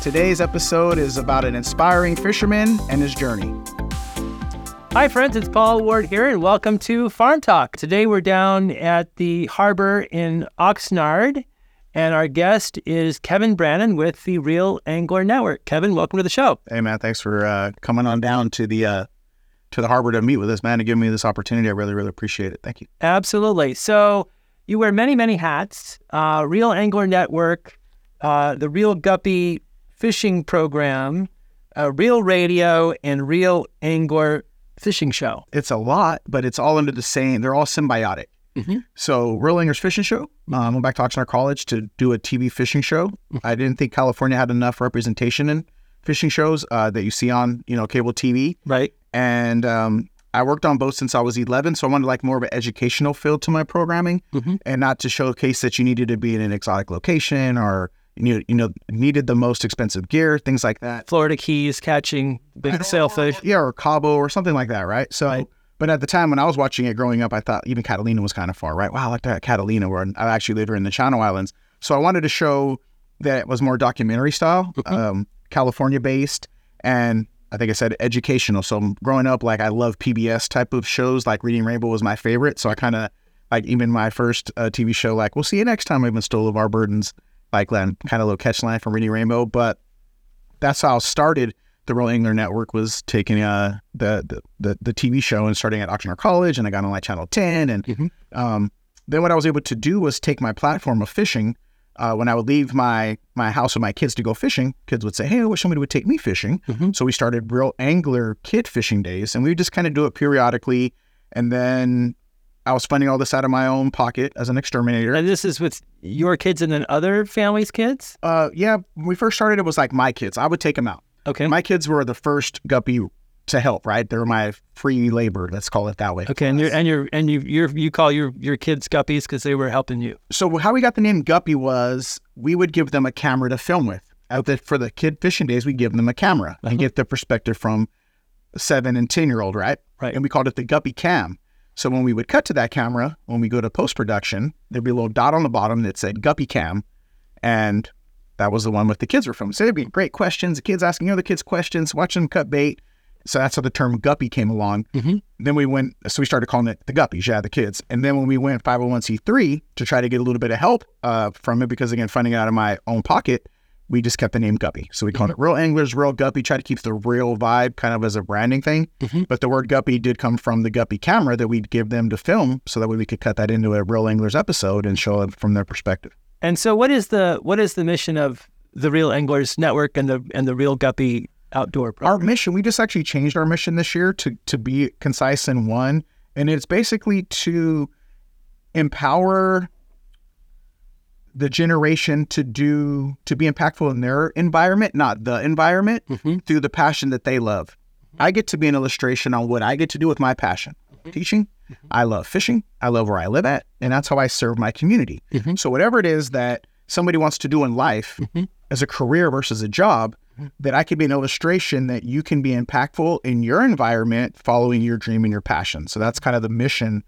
Today's episode is about an inspiring fisherman and his journey. Hi, friends, it's Paul Ward here, and welcome to Farm Talk. Today we're down at the harbor in Oxnard, and our guest is Kevin Brannon with the Reel Angler Network. Kevin, welcome to the show. Hey, man, thanks for uh, coming on down to the uh, to the harbor to meet with us, man, and giving me this opportunity. I really, really appreciate it. Thank you. Absolutely. So you wear many, many hats. Uh, Reel Angler Network, uh, the Reel Guppy Fishing Program, uh, Reel Radio, and Reel Angler Fishing Show. It's a lot, but it's all under the same. They're all symbiotic. Mhm. So, Reel Anglers Fishing Show. Um, I went back to Oxnard College to do a TV fishing show. I didn't think California had enough representation in fishing shows uh, that you see on you know cable TV. Right. and um, I worked on both since I was 11. So I wanted like more of an educational feel to my programming, Mhm. and not to showcase that you needed to be in an exotic location or you know, you know needed the most expensive gear, things like that. Florida Keys catching big sailfish. Yeah, or Cabo or something like that, right? So. Right. But at the time when I was watching it growing up, I thought even Catalina was kind of far, right? Wow, I like that Catalina, where I actually lived in the Channel Islands. So I wanted to show that it was more documentary style, um, California based, and I think I said educational. So growing up, like I love PBS type of shows, like Reading Rainbow was my favorite. So I kind of like even my first uh, TV show, like we'll see you next time. I even stole LeVar Burton's, like kind of a little catch line from Reading Rainbow. But that's how I started the Reel Angler Network was taking uh, the, the the the TV show and starting at Oxnard College, and I got on like Channel Ten, and Mhm. um, then what I was able to do was take my platform of fishing. Uh, when I would leave my my house with my kids to go fishing, kids would say, "Hey, I wish somebody would take me fishing." Mhm. So we started Reel Angler Kid Fishing Days, and we would just kind of do it periodically. And then I was funding all this out of my own pocket as an exterminator. And this is with your kids and then other families' kids? Uh, yeah, when we first started, it was like my kids. I would take them out. Okay. My kids were the first guppy to help, right? They were my free labor, let's call it that way. Okay, and you're and you're and you you're, you call your your kids guppies because they were helping you. So how we got the name Guppy was we would give them a camera to film with. The, for the kid fishing days, we give them a camera and get the perspective from seven and ten year old, right? Right. And we called it the Guppy Cam. So when we would cut to that camera, when we go to post production, there'd be a little dot on the bottom that said Guppy Cam, and that was the one with the kids were filming. So it'd be great questions, the kids asking other kids questions, watching them cut bait. So that's how the term Guppy came along. Mhm. Then we went, so we started calling it the Guppies, yeah, the kids. And then when we went 501c3 to try to get a little bit of help uh, from it, because again, funding it out of my own pocket, we just kept the name Guppy. So we called it Reel Anglers, Reel Guppy, try to keep the real vibe kind of as a branding thing. Mhm. But the word Guppy did come from the Guppy camera that we'd give them to film so that way we could cut that into a Reel Anglers episode and show it from their perspective. And so, what is the what is the mission of the Reel Anglers Network and the and the Reel Guppy Outdoor Our mission, we just actually changed our mission this year to to be concise in one, and it's basically to empower the generation to do to be impactful in their environment, not the environment, Mhm. through the passion that they love. I get to be an illustration on what I get to do with my passion. Teaching. I love fishing. I love where I live at, and that's how I serve my community. Mhm. So whatever it is that somebody wants to do in life Mhm. as a career versus a job, that I could be an illustration that you can be impactful in your environment following your dream and your passion. So that's kind of the mission,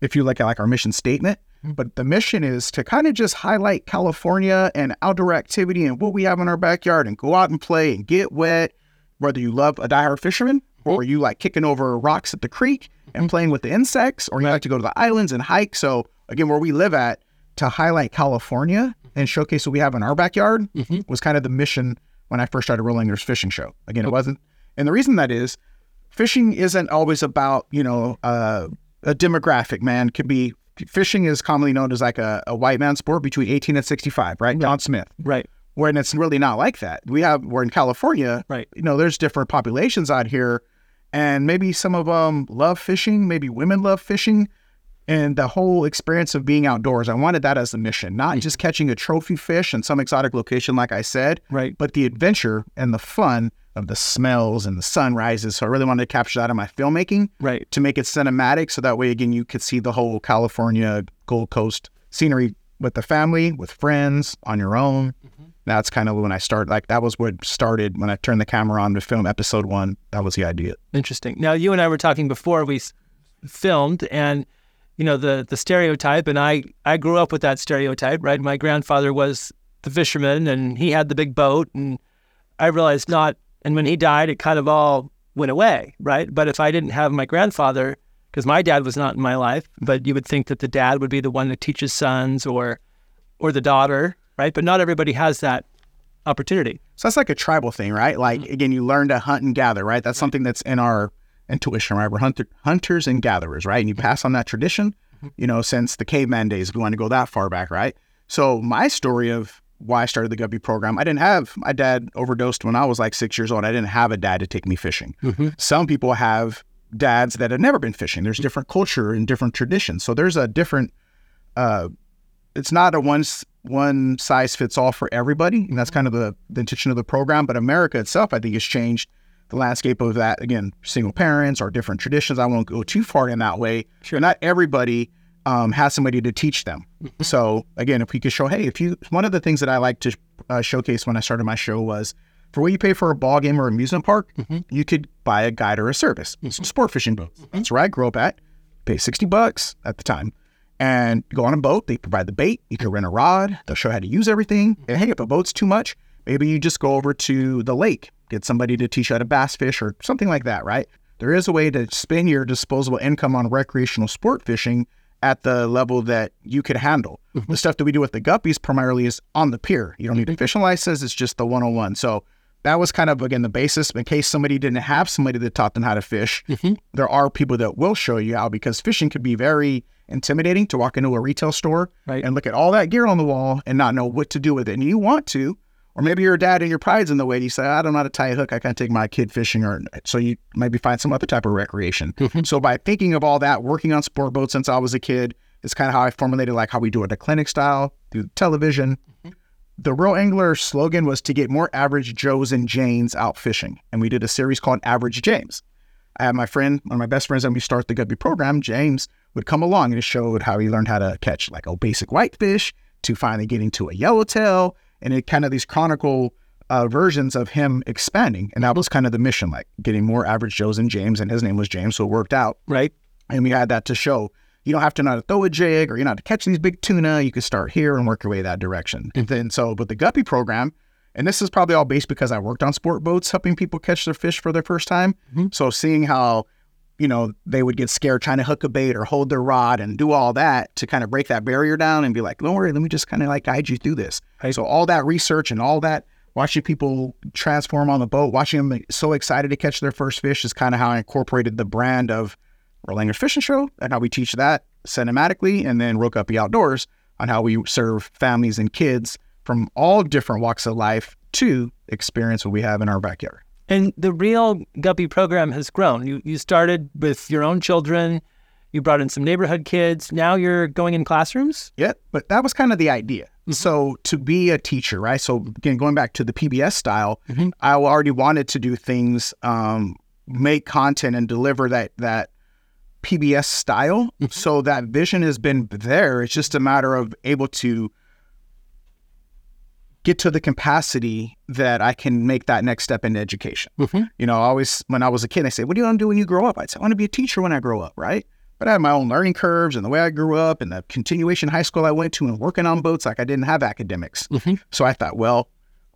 if you look at like our mission statement. But the mission is to kind of just highlight California and outdoor activity and what we have in our backyard and go out and play and get wet, whether you love a diehard fisherman or you like kicking over rocks at the creek and playing with the insects, or you like to go to the islands and hike. So again, where we live at, to highlight California and showcase what we have in our backyard Mhm. was kind of the mission when I first started Reel Anglers Fishing Show. Again, it wasn't, and the reason that is, fishing isn't always about you know uh, a demographic. Man, could be fishing is commonly known as like a, a white man sport between 18 and 65, right? John Smith. Right. When it's really not like that. We have we're in California, Right. You know, there's different populations out here, and maybe some of them love fishing. Maybe women love fishing. And the whole experience of being outdoors, I wanted that as the mission, not mm. just catching a trophy fish in some exotic location, like I said, Right. but the adventure and the fun of the smells and the sunrises. So I really wanted to capture that in my filmmaking Right. to make it cinematic. So that way, again, you could see the whole California Gold Coast scenery with the family, with friends, on your own. Mm-hmm. That's kind of when I started. Like that was what started when I turned the camera on to film episode one. That was the idea. Interesting. Now, you and I were talking before we filmed, and you know the the stereotype, and I I grew up with that stereotype. Right, my grandfather was the fisherman, and he had the big boat, and I realized not, and when he died, it kind of all went away, right? But if I didn't have my grandfather, because my dad was not in my life, but you would think that the dad would be the one that teaches sons or, or the daughter, right? But not everybody has that opportunity. So that's like a tribal thing, right? Like Mm-hmm. again, you learn to hunt and gather, right? That's something that's in our intuition, right? We're hunter, hunters and gatherers, right? And you pass on that tradition, Mm-hmm. you know, since the caveman days. If we want to go that far back, right? So my story of why I started the Guppy program, I didn't have my dad overdosed when I was like six years old. I didn't have a dad to take me fishing. Mm-hmm. Some people have dads that have never been fishing. There's mm-hmm. different culture and different traditions. So there's a different uh, it's not a one one size fits all for everybody, and that's mm-hmm. kind of the, the intention of the program. But America itself, I think, has changed the landscape of that. Again, single parents or different traditions. I won't go too far in that way. Sure. Not everybody um, has somebody to teach them. Mm-hmm. So again, if we could show, hey, if you one of the things that I like to uh, showcase when I started my show was for what you pay for a ball game or amusement park, mm-hmm. you could buy a guide or a service. Some mm-hmm. sport fishing boats. That's where I grew up at. Pay sixty bucks at the time and go on a boat. They provide the bait. You can rent a rod. They'll show how to use everything. And hey, if a boat's too much, maybe you just go over to the lake, get somebody to teach you how to bass fish or something like that, right? There is a way to spend your disposable income on recreational sport fishing at the level that you could handle. Mm-hmm. The stuff that we do with the guppies primarily is on the pier. You don't need mm-hmm. a fishing license. It's just the 101. So that was kind of again the basis in case somebody didn't have somebody that taught them how to fish mm-hmm. there are people that will show you how because fishing could be very intimidating to walk into a retail store Right. and look at all that gear on the wall and not know what to do with it and you want to or maybe you're a dad and your pride's in the way and you say i don't know how to tie a hook i can't take my kid fishing or so you maybe find some other type of recreation mm-hmm. so by thinking of all that working on sport boats since i was a kid is kind of how i formulated like how we do it a clinic style through television mm-hmm. the Reel Angler slogan was to get more average Joes and Janes out fishing. And we did a series called Average James. I had my friend, one of my best friends, when we start the Guppy program, James, would come along and it showed how he learned how to catch like a basic whitefish to finally getting to a yellowtail. And it kind of these chronicle uh, versions of him expanding. And that was kind of the mission, like getting more average Joes and James. And his name was James, so it worked out Right. and we had that to show you don't have to know how to throw a jig or you know how to catch these big tuna. You could start here and work your way that direction. And then so with the Guppy program, and this is probably all based because I worked on sport boats helping people catch their fish for their first time. So seeing how you know they would get scared trying to hook a bait or hold their rod and do all that to kind of break that barrier down and be like, don't worry, let me just kind of like guide you through this. So all that research and all that watching people transform on the boat, watching them so excited to catch their first fish is kind of how I incorporated the brand of Erlanger Fishing Show and how we teach that cinematically, and then Roke Up the Outdoors on how we serve families and kids from all different walks of life to experience what we have in our backyard. And the Reel Guppy program has grown. You you started with your own children. You brought in some neighborhood kids. Now you're going in classrooms. Yeah, but that was kind of the idea. Mm-hmm. So to be a teacher, right? So again, going back to the PBS style, mm-hmm. I already wanted to do things, um, make content and deliver that that PBS style. Mm-hmm. So that vision has been there. It's just a matter of able to get to the capacity that I can make that next step in education. Mm-hmm. You know, I always when I was a kid, I say, "What do you want to do when you grow up?" I'd say, "I want to be a teacher when I grow up." Right? But I had my own learning curves and the way I grew up and the continuation high school I went to and working on boats, like I didn't have academics. Mm-hmm. So I thought, well,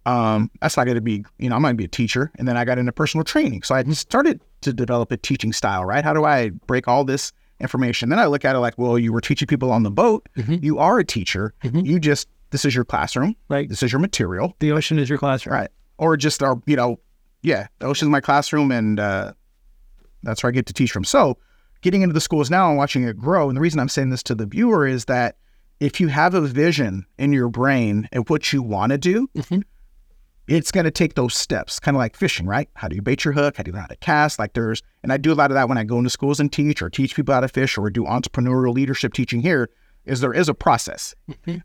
um, that's not going to be, you know, I'm going to be a teacher. And then I got into personal training. So I started to develop a teaching style, right? How do I break all this information? Then I look at it like, well, you were teaching people on the boat. Mm-hmm. You are a teacher. You just, this is your classroom. Right. This is your material. The ocean is your classroom. Right. Or just our, you know, yeah, the ocean's my classroom and uh, that's where I get to teach from. So getting into the schools now and watching it grow. And the reason I'm saying this to the viewer is that if you have a vision in your brain of what you want to do, it's going to take those steps, kind of like fishing, right? How do you bait your hook? How do you learn how to cast? Like there's, and I do a lot of that when I go into schools and teach or teach people how to fish or do entrepreneurial leadership teaching here, is there is a process.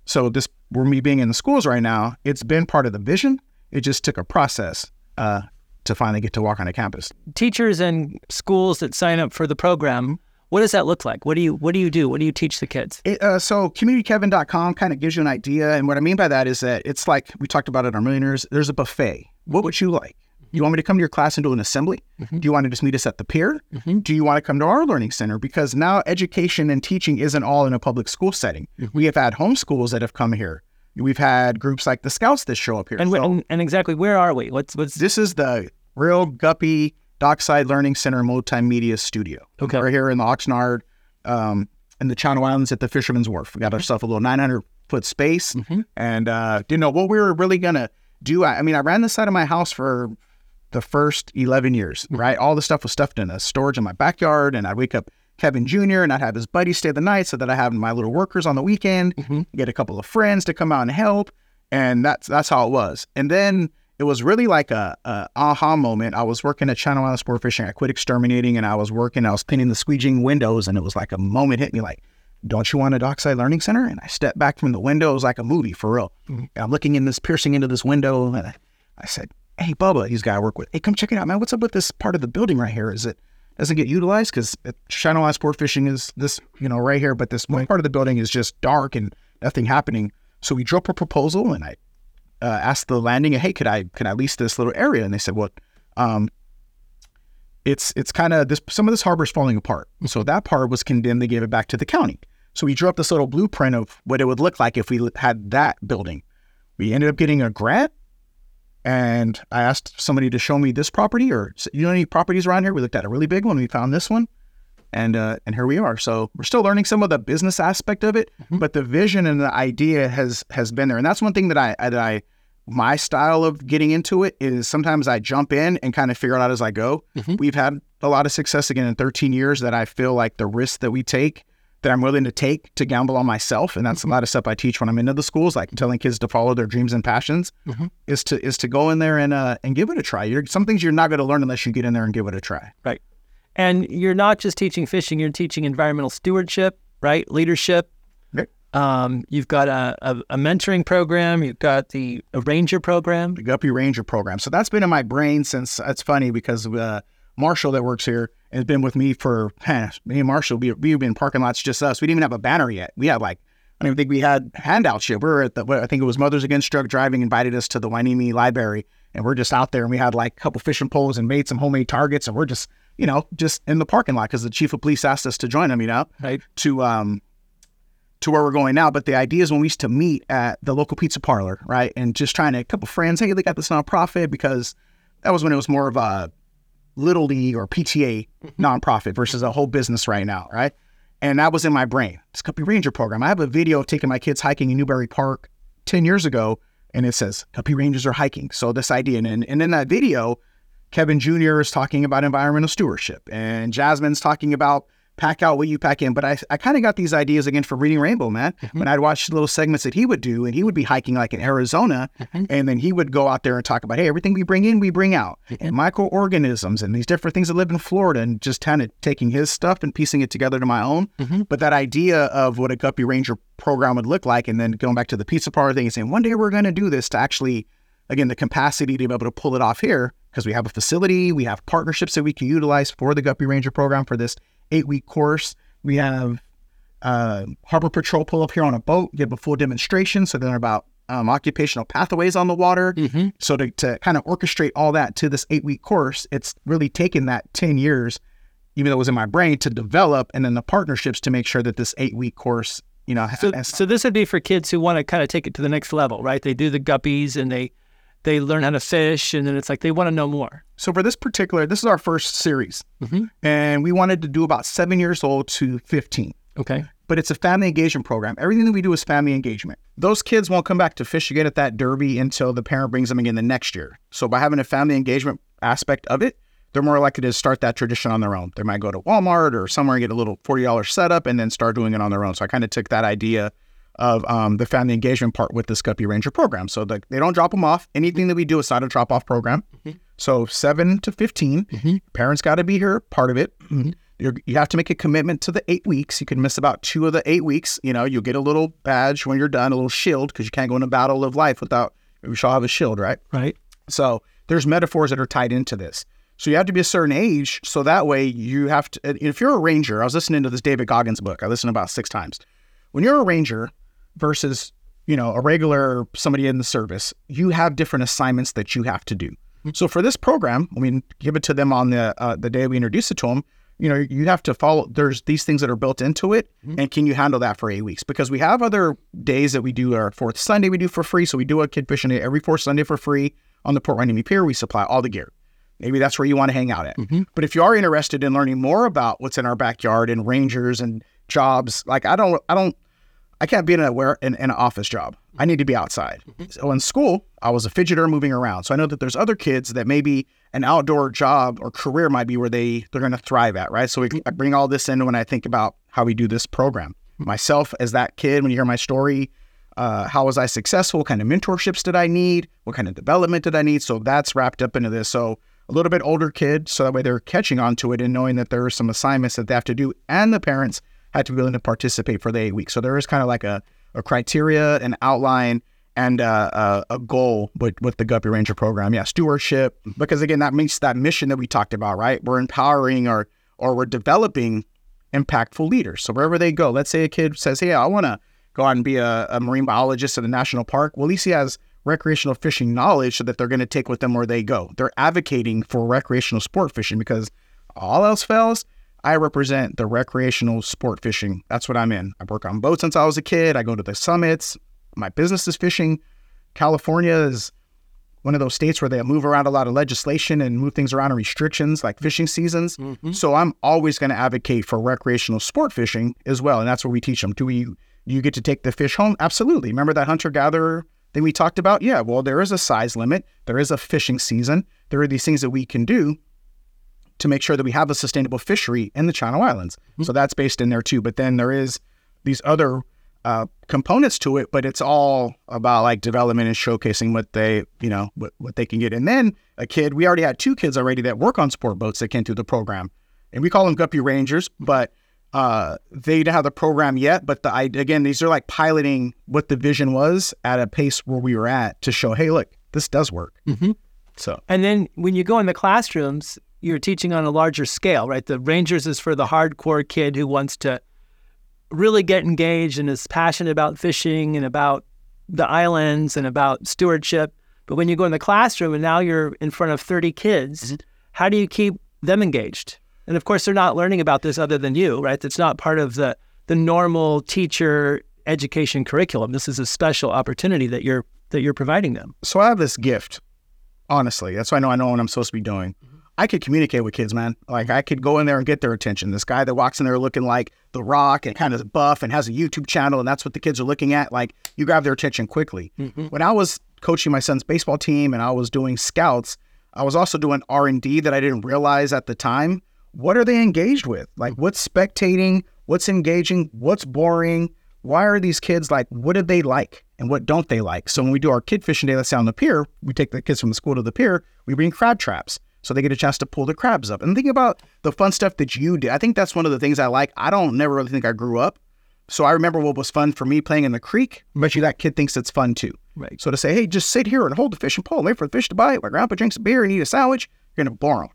So this, for me being in the schools right now, it's been part of the vision. It just took a process uh, to finally get to walk on a campus. Teachers and schools that sign up for the program, what does that look like? What do you what do you do? What do you teach the kids? It, uh, so communitykevin.com kind of gives you an idea. And what I mean by that is that it's like we talked about it our Millionaires. There's a buffet. What would you like? You want me to come to your class and do an assembly? Do you want to just meet us at the pier? Do you want to come to our learning center? Because now education and teaching isn't all in a public school setting. We have had homeschools that have come here We've had groups like the Scouts that show up here. And, So and and exactly where are we? What's what's this is the Reel Guppy Dockside Learning Center Multimedia Studio. Okay. We're here in the Oxnard, um, in the Channel Islands at the Fisherman's Wharf. We got ourselves a little 900 foot space Mhm. and uh, didn't know what we were really going to do. I, I mean, I ran the side of my house for the first 11 years, right? All the stuff was stuffed in a storage in my backyard. And I'd wake up Kevin Jr. and I'd have his buddy stay the night so that I have my little workers on the weekend, Mhm. get a couple of friends to come out and help. And that's that's how it was. And then it was really like a, a aha moment. I was working at Channel Island Sport Fishing. I quit exterminating and I was working, I was painting the squeegeeing windows, and it was like a moment hit me like, don't you want a dockside learning center? And I stepped back from the window. It was like a movie for real. Mhm. I'm looking in this, piercing into this window, and I, I said, "Hey, Bubba, he's the guy I work with. Hey, come check it out, man. What's up with this part of the building right here? Is it doesn't get utilized because Channel Island Sport Fishing is this, you know, right here, but this one part of the building is just dark and nothing happening. So we drew up a proposal, and I uh, asked the landing, "Hey, could I can I lease this little area?" And they said, "Well, um, it's it's kind of this some of this harbor is falling apart. So that part was condemned. They gave it back to the county. So we drew up this little blueprint of what it would look like if we had that building. We ended up getting a grant, and I asked somebody to show me this property or you know any properties around here. We looked at a really big one. We found this one, and uh, and here we are. So we're still learning some of the business aspect of it, but the vision and the idea has has been there. And that's one thing that I that I my style of getting into it is sometimes I jump in and kind of figure it out as I go. Mhm. We've had a lot of success again in 13 years that I feel like the risk that we take that I'm willing to take to gamble on myself, and that's a lot of stuff I teach when I'm into the schools, like telling kids to follow their dreams and passions, Mhm. is to is to go in there and uh and give it a try. You're, some things you're not going to learn unless you get in there and give it a try. Right, and you're not just teaching fishing, you're teaching environmental stewardship, right? Leadership. Yep. Um, you've got a, a, a mentoring program, you've got the a ranger program. the Guppy Ranger program. So that's been in my brain since it's funny because uh, Marshall that works here has been with me for man, me and Marshall. We, we've been in parking lots just us. We didn't even have a banner yet. We had like I don't even think we had handouts yet. We were at the I think it was Mothers Against Drug Driving invited us to the Hueneme Library, and we're just out there and we had like a couple fishing poles and made some homemade targets, and we're just you know just in the parking lot because the chief of police asked us to join him. You know, Right. to um to where we're going now. But the idea is when we used to meet at the local pizza parlor, right, and just trying to a couple friends, hey, they got this nonprofit because that was when it was more of a little league or PTA mm-hmm. nonprofit versus a whole business right now, right? And that was in my brain. This Guppy Ranger program. I have a video of taking my kids hiking in Newbury Park 10 years ago, and it says Guppy Rangers are hiking. So this idea, and, and in that video, Kevin Jr. is talking about environmental stewardship, and Jasmine's talking about pack out what you pack in. But I, I kind of got these ideas again from reading Rainbow, man. When I'd watch little segments that he would do, and he would be hiking like in Arizona, and then he would go out there and talk about, hey, everything we bring in, we bring out, and microorganisms and these different things that live in Florida, and just kind of taking his stuff and piecing it together to my own. Mhm. But that idea of what a Guppy Ranger program would look like, and then going back to the pizza parlor thing and saying, one day we're going to do this to actually again the capacity to be able to pull it off here because we have a facility we have partnerships that we can utilize for the guppy ranger program for this eight week course we have uh, harbor patrol pull up here on a boat give a full demonstration so they're about um, occupational pathways on the water Mm-hmm. so to, to kind of orchestrate all that to this eight week course it's really taken that 10 years even though it was in my brain to develop and then the partnerships to make sure that this eight week course you know So, has, so this would be for kids who want to kind of take it to the next level, right? They do the guppies and they they learn how to fish, and then it's like they want to know more. So for this particular, this is our first series, Mhm. and we wanted to do about seven years old to fifteen. Okay. But it's a family engagement program. Everything that we do is family engagement. Those kids won't come back to fish again at that derby until the parent brings them again the next year. So by having a family engagement aspect of it, they're more likely to start that tradition on their own. They might go to Walmart or somewhere and get a little forty dollars setup and then start doing it on their own. So I kind of took that idea of um, the family engagement part with the Guppy Ranger program. So the, they don't drop them off. Anything that we do is not a drop off program. So seven to 15 Mhm. parents got to be here, part of it. You're, you have to make a commitment to the eight weeks. You can miss about two of the eight weeks. You know, you'll get a little badge when you're done, a little shield, because you can't go in a battle of life without. We shall have a shield, right? Right. So there's metaphors that are tied into this. So you have to be a certain age, so that way you have to. If you're a ranger, I was listening to this David Goggins book. I listened about six times. When you're a ranger versus you know a regular somebody in the service, you have different assignments that you have to do. Mm-hmm. So for this program, I mean, give it to them on the uh, the day we introduce it to them. you know, you have to follow. There's these things that are built into it, mm-hmm. and can you handle that for eight weeks? Because we have other days that we do our fourth Sunday we do for free. So we do a kid fishing day every fourth Sunday for free on the Port Hueneme Pier. We supply all the gear. Maybe that's where you want to hang out at. Mm-hmm. But if you are interested in learning more about what's in our backyard and rangers and jobs, like I don't, I don't, I can't be in a where in, in an office job. I need to be outside. So in school, I was a fidgeter moving around. So I know that there's other kids that maybe an outdoor job or career might be where they they're going to thrive at, right? So we, I bring all this in when I think about how we do this program. Myself as that kid, when you hear my story, uh, how was I successful? What kind of mentorships did I need? What kind of development did I need? So that's wrapped up into this. So a little bit older kid, so that way they're catching on to it and knowing that there are some assignments that they have to do, and the parents had to be willing to participate for the eight weeks. So there is kind of like a, a criteria, an outline, and uh, a, a goal with, with the Guppy Ranger program. Yeah, stewardship, because again, that meets that mission that we talked about, right? We're empowering or or we're developing impactful leaders. So wherever they go, let's say a kid says, "Hey, I want to go out and be a, a marine biologist at a national park." Well, at least he has recreational fishing knowledge so that they're going to take with them where they go. They're advocating for recreational sport fishing because all else fails, I represent the recreational sport fishing. That's what I'm in. I work on boats since I was a kid. I go to the summits. My business is fishing. California is one of those states where they move around a lot of legislation and move things around and restrictions like fishing seasons. Mm-hmm. So I'm always going to advocate for recreational sport fishing as well. And that's where we teach them. Do we, you get to take the fish home? Absolutely. Remember that hunter gatherer thing we talked about? Yeah. Well, there is a size limit. There is a fishing season. There are these things that we can do to make sure that we have a sustainable fishery in the Channel Islands. So that's based in there too. But then there is these other uh, components to it, but it's all about like development and showcasing what they, you know, what, what they can get. And then a kid, we already had two kids already that work on sport boats that came through the program, and we call them Guppy Rangers, but uh, they didn't have the program yet. But the I again, these are like piloting what the vision was at a pace where we were at to show, hey, look, this does work. Mm-hmm. So And then when you go in the classrooms, you're teaching on a larger scale, right? The Rangers is for the hardcore kid who wants to really get engaged and is passionate about fishing and about the islands and about stewardship. But when you go in the classroom and now you're in front of 30 kids, mm-hmm. how do you keep them engaged? And of course, they're not learning about this other than you, right? That's not part of the the normal teacher education curriculum. This is a special opportunity that you're that you're providing them. so I have this gift. Honestly, that's why I know I know what I'm supposed to be doing. Mm-hmm. I could communicate with kids, man. Like I could go in there and get their attention. This guy that walks in there looking like The Rock and kind of buff and has a YouTube channel, and that's what the kids are looking at. Like you grab their attention quickly. Mm-hmm. When I was coaching my son's baseball team and I was doing scouts, I was also doing R and D that I didn't realize at the time. What are they engaged with? Like what's spectating? What's engaging? What's boring? Why are these kids like? What do they like and what don't they like? So when we do our kid fishing day, let's say on the pier, we take the kids from the school to the pier. We bring crab traps so they get a chance to pull the crabs up and think about the fun stuff that you did. I think that's one of the things I like. I don't never really think I grew up. So I remember what was fun for me playing in the creek. Bet you that kid thinks it's fun too. Right. So to say, hey, just sit here and hold the fish and pull and wait for the fish to bite. While grandpa drinks a beer and eat a sandwich, you're gonna bore them.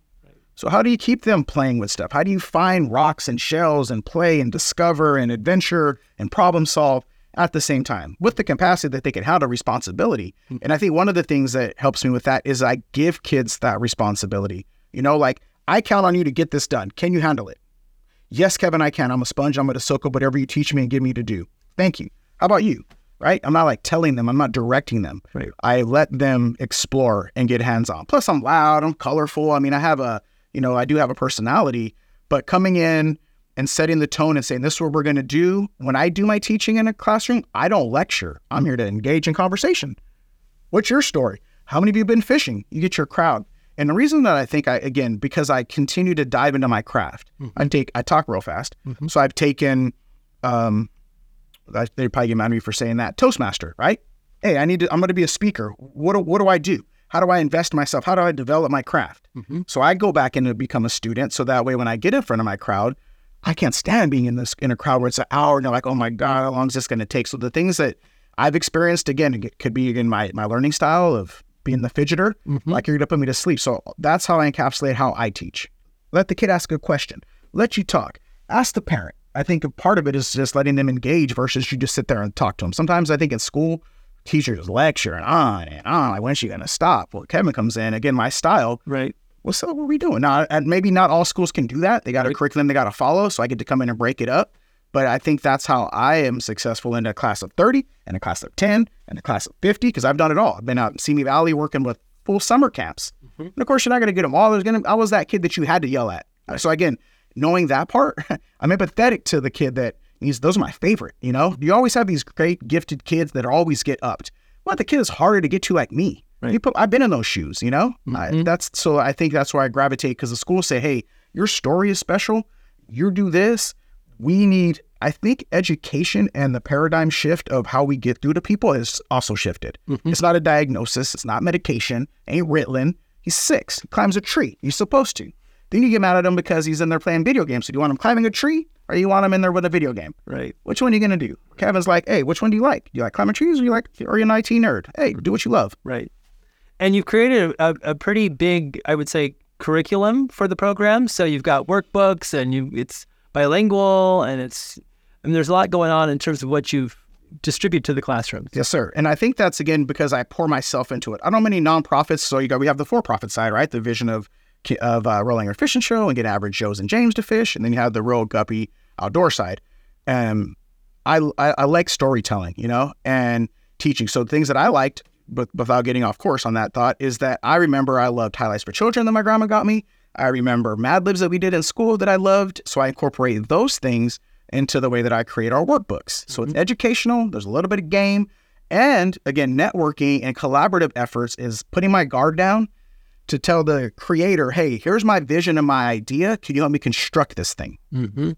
So how do you keep them playing with stuff? How do you find rocks and shells and play and discover and adventure and problem solve at the same time with the capacity that they can have, handle responsibility? Hmm. And I think one of the things that helps me with that is I give kids that responsibility. You know, like I count on you to get this done. Can you handle it? Yes, Kevin, I can. I'm a sponge. I'm going to soak up whatever you teach me and give me to do. Thank you. How about you? Right? I'm not like telling them, I'm not directing them. Right. I let them explore and get hands on. Plus, I'm loud, I'm colorful. I mean, I have a, you know, I do have a personality, but coming in and setting the tone and saying, this is what we're going to do. When I do my teaching in a classroom, I don't lecture. I'm here to engage in conversation. What's your story? How many of you have been fishing? You get your crowd. And the reason that I think I again because I continue to dive into my craft. Mm-hmm. I take I talk real fast, mm-hmm. so I've taken. Um, I- they probably get mad at me for saying that Toastmaster, right? Hey, I need to. I'm going to be a speaker. What do, what do I do? How do I invest in myself? How do I develop my craft? Mm-hmm. So I go back in to become a student, so that way when I get in front of my crowd, I can't stand being in this in a crowd where it's an hour and they're like, oh my god, how long is this going to take? So the things that I've experienced again it could be again my my learning style of being the fidgeter, mm-hmm. like you're gonna put me to sleep. So that's how I encapsulate how I teach. Let the kid ask a question. Let you talk. Ask the parent. I think a part of it is just letting them engage versus you just sit there and talk to them. Sometimes I think in school, teachers lecture and on and on. Like, when's she gonna stop? Well, Kevin comes in again. My style Right. What's up? What are we doing? Now, and maybe not all schools can do that. They got a curriculum they got to follow. So I get to come in and break it up. But I think that's how I am successful in a class of 30 and a class of 10 and a class of 50 because I've done it all. I've been out in Simi Valley working with full summer camps. Mm-hmm. And of course, you're not going to get them all. There's going to, I was that kid that you had to yell at. So again, knowing that part, I'm empathetic to the kid that needs, those are my favorite, you know? You always have these great gifted kids that always get upped. Well, the kid is harder to get to like me. Right. You put, I've been in those shoes, you know? I, mm-hmm. that's so I think that's where I gravitate because the schools say, hey, your story is special. You do this. We need, I think education and the paradigm shift of how we get through to people has also shifted. Mm-hmm. It's not a diagnosis, it's not medication. Ain't Ritalin. He's six. He climbs a tree. He's supposed to. Then you get mad at him because he's in there playing video games. So do you want him climbing a tree or you want him in there with a video game? Right. Which one are you gonna do? Kevin's like, hey, which one do you like? Do you like climbing trees or you like or are you an IT nerd? Hey, do what you love. Right. And you've created a, a, pretty big, I would say, curriculum for the program. So you've got workbooks and you it's bilingual and it's mean there's a lot going on in terms of what you've distributed to the classrooms. Yes, sir. And I think that's again because I pour myself into it. I don't many nonprofits, so you got we have the for-profit side, right? The vision of of uh, Reel Anglers Fishing Show and get average Joes and James to fish, and then you have the Reel Guppy outdoor side. Um, I, I I like storytelling, you know, and teaching. So things that I liked, but without getting off course on that thought, is that I remember I loved highlights for children that my grandma got me. I remember Mad Libs that we did in school that I loved. So I incorporate those things into the way that I create our workbooks. So it's educational, there's a little bit of game, and again, networking and collaborative efforts is putting my guard down to tell the creator, hey, here's my vision and my idea. Can you help me construct this thing? Mm-hmm.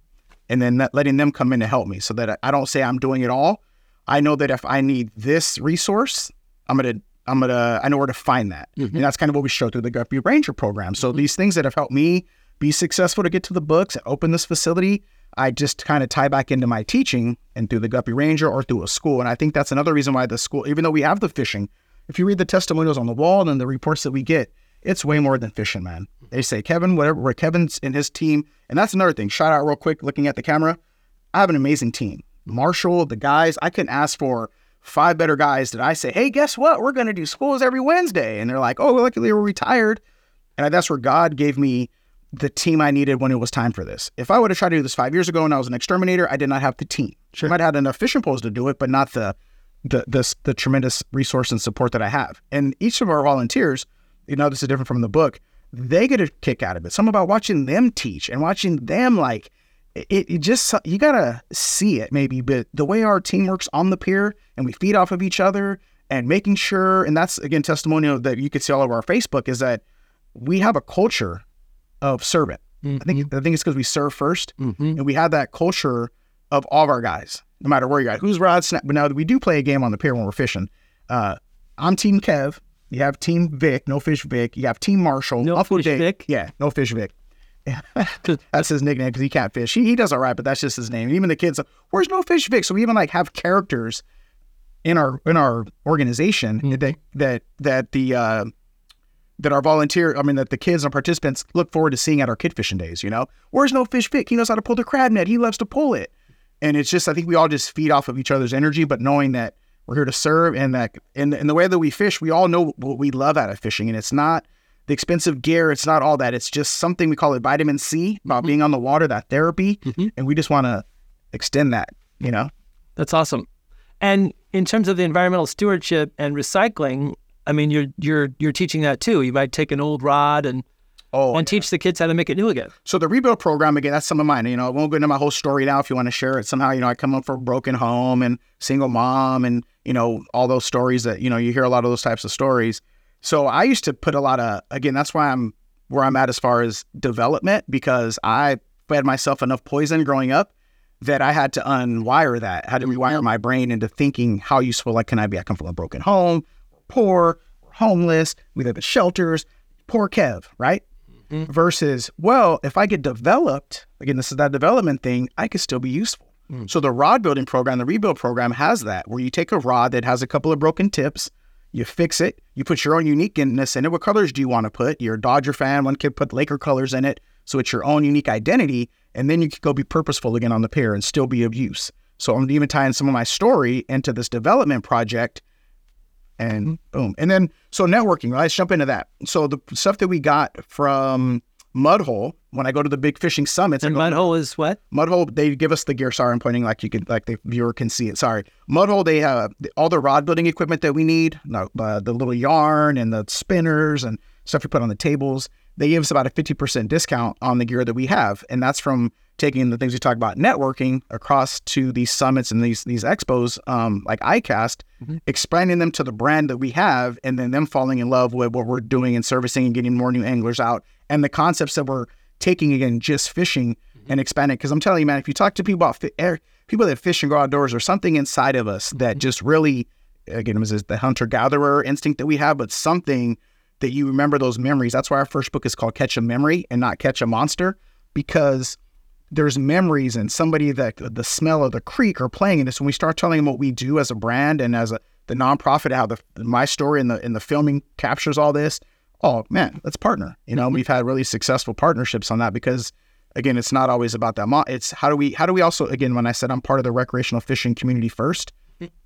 And then that, letting them come in to help me so that I don't say I'm doing it all. I know that if I need this resource, I'm gonna I'm gonna I know where to find that. Mm-hmm. And that's kind of what we show through the Guppy Ranger program. So mm-hmm. these things that have helped me be successful to get to the books and open this facility, I just kind of tie back into my teaching and through the Guppy Ranger or through a school. And I think that's another reason why the school, even though we have the fishing, if you read the testimonials on the wall and the reports that we get, it's way more than fishing, man. They say Kevin, whatever, where Kevin's and his team, and that's another thing. Shout out real quick, looking at the camera. I have an amazing team. Marshall, the guys, I couldn't ask for five better guys that I say, hey, guess what? We're going to do schools every Wednesday. And they're like, oh, luckily we're retired. And that's where God gave me the team I needed when it was time for this. If I would have tried to do this five years ago and I was an exterminator, I did not have the team. Sure. I might have had enough fishing poles to do it, but not the the the, the tremendous resource and support that I have. And each of our volunteers, you know, this is different from the book. They get a kick out of it. Some about watching them teach and watching them like it, it just you gotta see it maybe, but the way our team works on the pier and we feed off of each other and making sure, and that's again testimonial that you could see all over our Facebook is that we have a culture of servant. I think I think it's because we serve 1st and we have that culture of all of our guys, no matter where you're at. Who's Rod Snap? But now we do play a game on the pier when we're fishing. Uh, I'm Team Kev. You have Team Vic, no fish Vic. You have Team Marshall, No Fish Dave. Vic? Yeah, no fish Vic. that's his nickname because he can't fish. He, he does all right, but that's just his name. Even the kids, where's no fish Vic? So we even like have characters in our in our organization that that that the uh, that our volunteer, I mean, that the kids and participants look forward to seeing at our kid fishing days. You know, where's no fish Vic? He knows how to pull the crab net. He loves to pull it, and it's just I think we all just feed off of each other's energy, but knowing that we're here to serve and that in in the way that we fish, we all know what we love out of fishing, and it's not the expensive gear. It's not all that. It's just something we call it vitamin C about mm-hmm. being on the water, that therapy, mm-hmm. and we just want to extend that. You know, That's awesome. And in terms of the environmental stewardship and recycling, I mean, you're you're you're teaching that too. You might take an old rod and oh, and teach the kids how to make it new again. So the rebuild program again, that's some of mine. You know, I won't go into my whole story now. If you want to share it somehow, you know, I come up from a broken home and single mom, and you know all those stories that you know you hear a lot of those types of stories. So I used to put a lot of again. That's why I'm where I'm at as far as development because I fed myself enough poison growing up that I had to unwire that. I had to rewire my brain into thinking how useful like can I be? I come from a broken home, poor, homeless, we live in shelters. Poor Kev, right? Mm-hmm. versus, well, if I get developed, again, this is that development thing, I could still be useful. Mm. So the rod building program, the rebuild program has that where you take a rod that has a couple of broken tips, you fix it, you put your own uniqueness in it. What colors do you want to put? You're a Dodger fan, one kid put Laker colors in it. So it's your own unique identity. And then you could go be purposeful again on the pair and still be of use. So I'm even tying some of my story into this development project and mm-hmm. boom. And then so networking, right? Let's jump into that. So the stuff that we got from Mudhole, when I go to the big fishing summits, And Mudhole is what? Mudhole, they give us the gear. Sorry, I'm pointing like you could, like the viewer can see it. Sorry. Mudhole, they have all the rod building equipment that we need, no, uh, the little yarn and the spinners and stuff we put on the tables. They give us about a 50% discount on the gear that we have. And that's from taking the things we talk about networking across to these summits and these these expos, um, like ICAST, mm-hmm. expanding them to the brand that we have, and then them falling in love with what we're doing and servicing and getting more new anglers out and the concepts that we're taking again, just fishing mm-hmm. and expanding. Because I'm telling you, man, if you talk to people about fi- people that fish and go outdoors, there's something inside of us that mm-hmm. just really, again, it was the hunter gatherer instinct that we have, but something that you remember those memories. That's why our first book is called Catch a Memory and not Catch a Monster, because there's memories and somebody that the smell of the creek or playing in this. When we start telling them what we do as a brand and as a the nonprofit, how the my story and the in the filming captures all this. Oh man, let's partner. You know, we've had really successful partnerships on that because again, it's not always about that. Mo- it's how do we how do we also again when I said I'm part of the recreational fishing community first,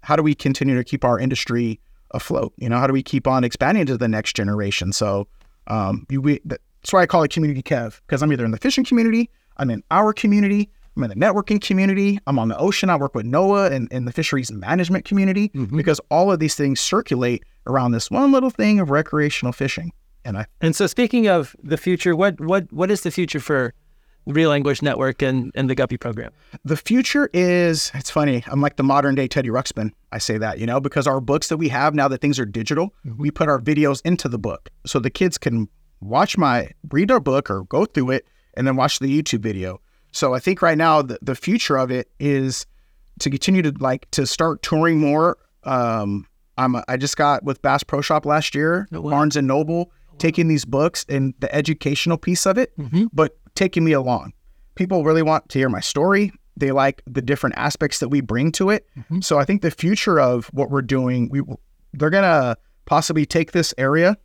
how do we continue to keep our industry afloat? You know, how do we keep on expanding to the next generation? So, um, you, we, that's why I call it community Kev because I'm either in the fishing community, I'm in our community, I'm in the networking community, I'm on the ocean. I work with NOAA and in the fisheries management community mm-hmm. because all of these things circulate around this one little thing of recreational fishing. And I And so, speaking of the future, what what what is the future for Reel Anglers Network and, and the Guppy program? The future is, it's funny. I'm like the modern day Teddy Ruxpin. I say that, you know, because our books that we have now that things are digital, mm-hmm. we put our videos into the book. So the kids can watch my, read our book or go through it and then watch the YouTube video. So I think right now the, the future of it is to continue to like to start touring more. Um, I'm a, I just got with Bass Pro Shop last year, Oh, wow. Barnes and Noble, taking these books and the educational piece of it, but taking me along. People really want to hear my story. They like the different aspects that we bring to it. So I think the future of what we're doing, we they're gonna possibly take this area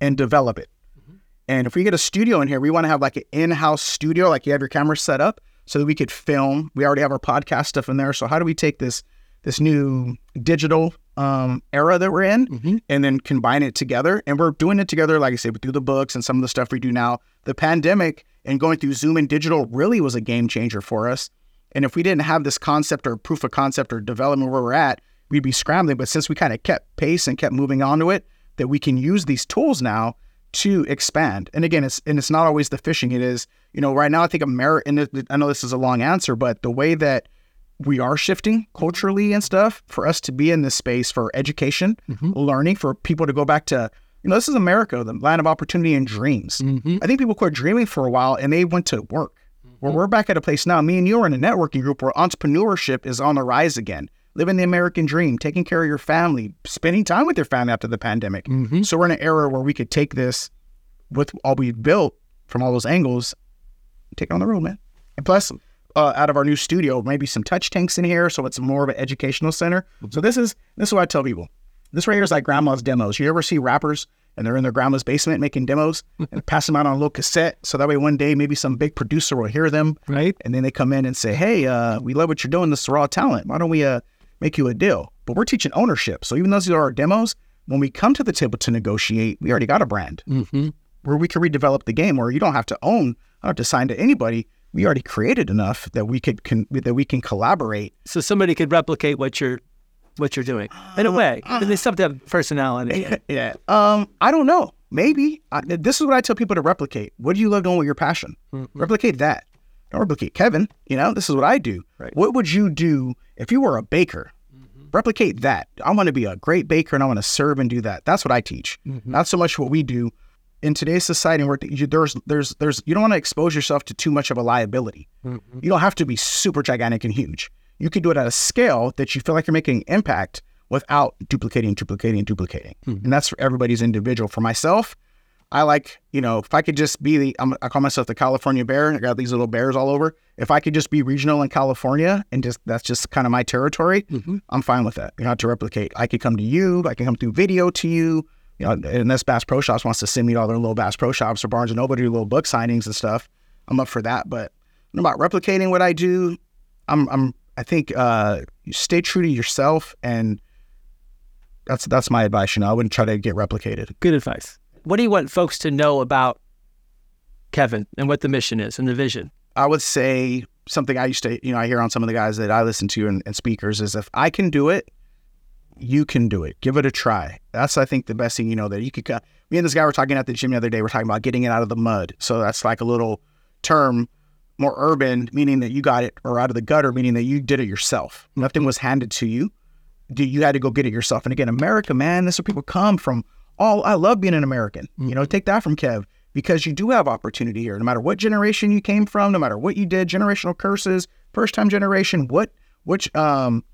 and develop it. And if we get a studio in here, we want to have like an in-house studio, like you have your camera set up, so that we could film. We already have our podcast stuff in there. So how do we take this this new digital um, era that we're in and then combine it together? And we're doing it together, like I said, through the books and some of the stuff we do now. The pandemic and going through Zoom and digital really was a game changer for us. And if we didn't have this concept or proof of concept or development where we're at, we'd be scrambling. But since we kind of kept pace and kept moving on to it, that we can use these tools now to expand. And again, it's and it's not always the fishing. It is, you know, right now I think America. And I know this is a long answer, but the way that we are shifting culturally and stuff for us to be in this space for education, mm-hmm. learning, for people to go back to, you know, this is America, the land of opportunity and dreams. Mm-hmm. I think people quit dreaming for a while and they went to work. Where mm-hmm. we're back at a place now, me and you are in a networking group where entrepreneurship is on the rise again. Living the American dream, taking care of your family, spending time with your family after the pandemic. So we're in an era where we could take this with all we've built from all those angles, take it on the road, man. And plus, uh, out of our new studio, maybe some touch tanks in here, so it's more of an educational center. So this is this is what I tell people. This right here is like grandma's demos. You ever see rappers and they're in their grandma's basement making demos and pass them out on a little cassette, so that way one day maybe some big producer will hear them, Right. and then they come in and say, "Hey, uh, we love what you're doing. This is raw talent. Why don't we uh, make you a deal?" But we're teaching ownership. So even though these are our demos, when we come to the table to negotiate, we already got a brand Mm-hmm. where we can redevelop the game where you don't have to own, I don't have to sign to anybody. We already created enough that we could can, that we can collaborate. So somebody could replicate what you're what you're doing in a way. And they still have to have personality. yeah. Um, I don't know. Maybe I, this is what I tell people to replicate. What do you love doing with your passion? Replicate that. Don't replicate Kevin. You know, this is what I do. Right. What would you do if you were a baker? Replicate that. I want to be a great baker and I want to serve and do that. That's what I teach. Mm-hmm. Not so much what we do in today's society where you, there's there's there's you don't want to expose yourself to too much of a liability. Mm-hmm. You don't have to be super gigantic and huge. You can do it at a scale that you feel like you're making an impact without duplicating, duplicating, duplicating. Hmm. And that's for everybody's individual. For myself, I like, you know, if I could just be the, I'm, I call myself the California bear. I got these little bears all over. If I could just be regional in California and just, that's just kind of my territory, I'm fine with that. You don't to replicate. I could come to you. I can come through video to you. You know, unless Bass Pro Shops wants to send me to all their little Bass Pro Shops or Barnes and Noble to do little book signings and stuff. I'm up for that. But about replicating what I do, I'm, I'm, I think, uh, you stay true to yourself and That's that's my advice. You know, I wouldn't try to get replicated. Good advice. What do you want folks to know about Kevin and what the mission is and the vision? I would say something I used to, you know, I hear on some of the guys that I listen to and, and speakers is if I can do it, you can do it. Give it a try. That's I think the best thing you know that you could. Me and this guy were talking at the gym the other day. We're talking about getting it out of the mud. So that's like a little term, more urban, meaning that you got it, or out of the gutter, meaning that you did it yourself. Nothing was handed to you. You had to go get it yourself. And again, America, man, this is where people come from. All I love being an American. You know, take that from Kev because you do have opportunity here. No matter what generation you came from, no matter what you did, generational curses, first time generation, what which um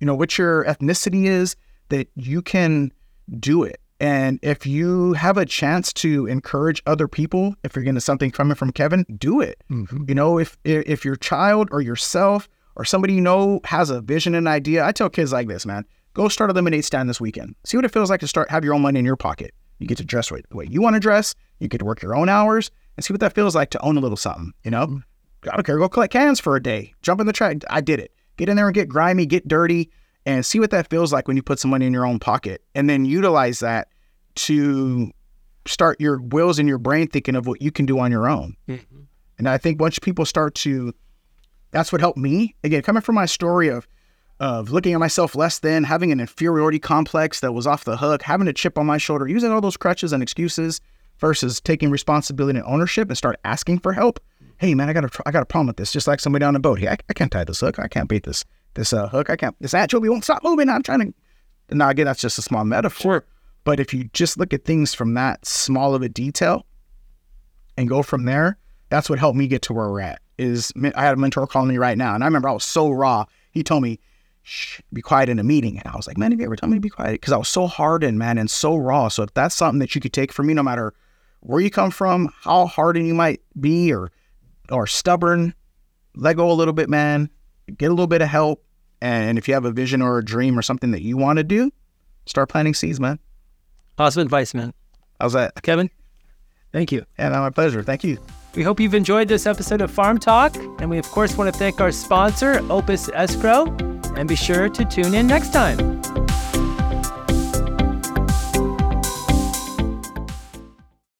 you know, what your ethnicity is, that you can do it. And if you have a chance to encourage other people, if you're getting something coming from Kevin, do it. Mm-hmm. You know, if if your child or yourself or somebody you know has a vision and idea, I tell kids like this, man, go start a lemonade stand this weekend. See what it feels like to start have your own money in your pocket. You get to dress the way you want to dress. You get to work your own hours and see what that feels like to own a little something. You know, I don't care. Go collect cans for a day. Jump in the track. I did it. Get in there and get grimy, get dirty, and see what that feels like when you put some money in your own pocket, and then utilize that to start your wills in your brain thinking of what you can do on your own. Mm-hmm. And I think once people start to, that's what helped me. Again, coming from my story of of looking at myself less than, having an inferiority complex that was off the hook, having a chip on my shoulder, using all those crutches and excuses versus taking responsibility and ownership and start asking for help. Hey man, I got a I got a problem with this. Just like somebody on a boat. Hey, I, I can't tie this hook. I can't beat this this uh, hook. I can't. This anchovy won't stop moving. I'm trying to. Now again, that's just a small metaphor. But if you just look at things from that small of a detail and go from there, that's what helped me get to where we're at. Is I had a mentor calling me right now, and I remember I was so raw. He told me, "Shh, be quiet in a meeting," and I was like, "Man, have you ever told me to be quiet?" Because I was so hardened, man, and so raw. So if that's something that you could take from me, no matter where you come from, how hardened you might be, or or stubborn, let go a little bit, man. Get a little bit of help, and if you have a vision or a dream or something that you want to do, start planting seeds, man. Awesome advice, man. How's that? Kevin, thank you. Yeah, no, my pleasure. Thank you. We hope you've enjoyed this episode of Farm Talk, and we, of course, want to thank our sponsor, Opus Escrow, and be sure to tune in next time.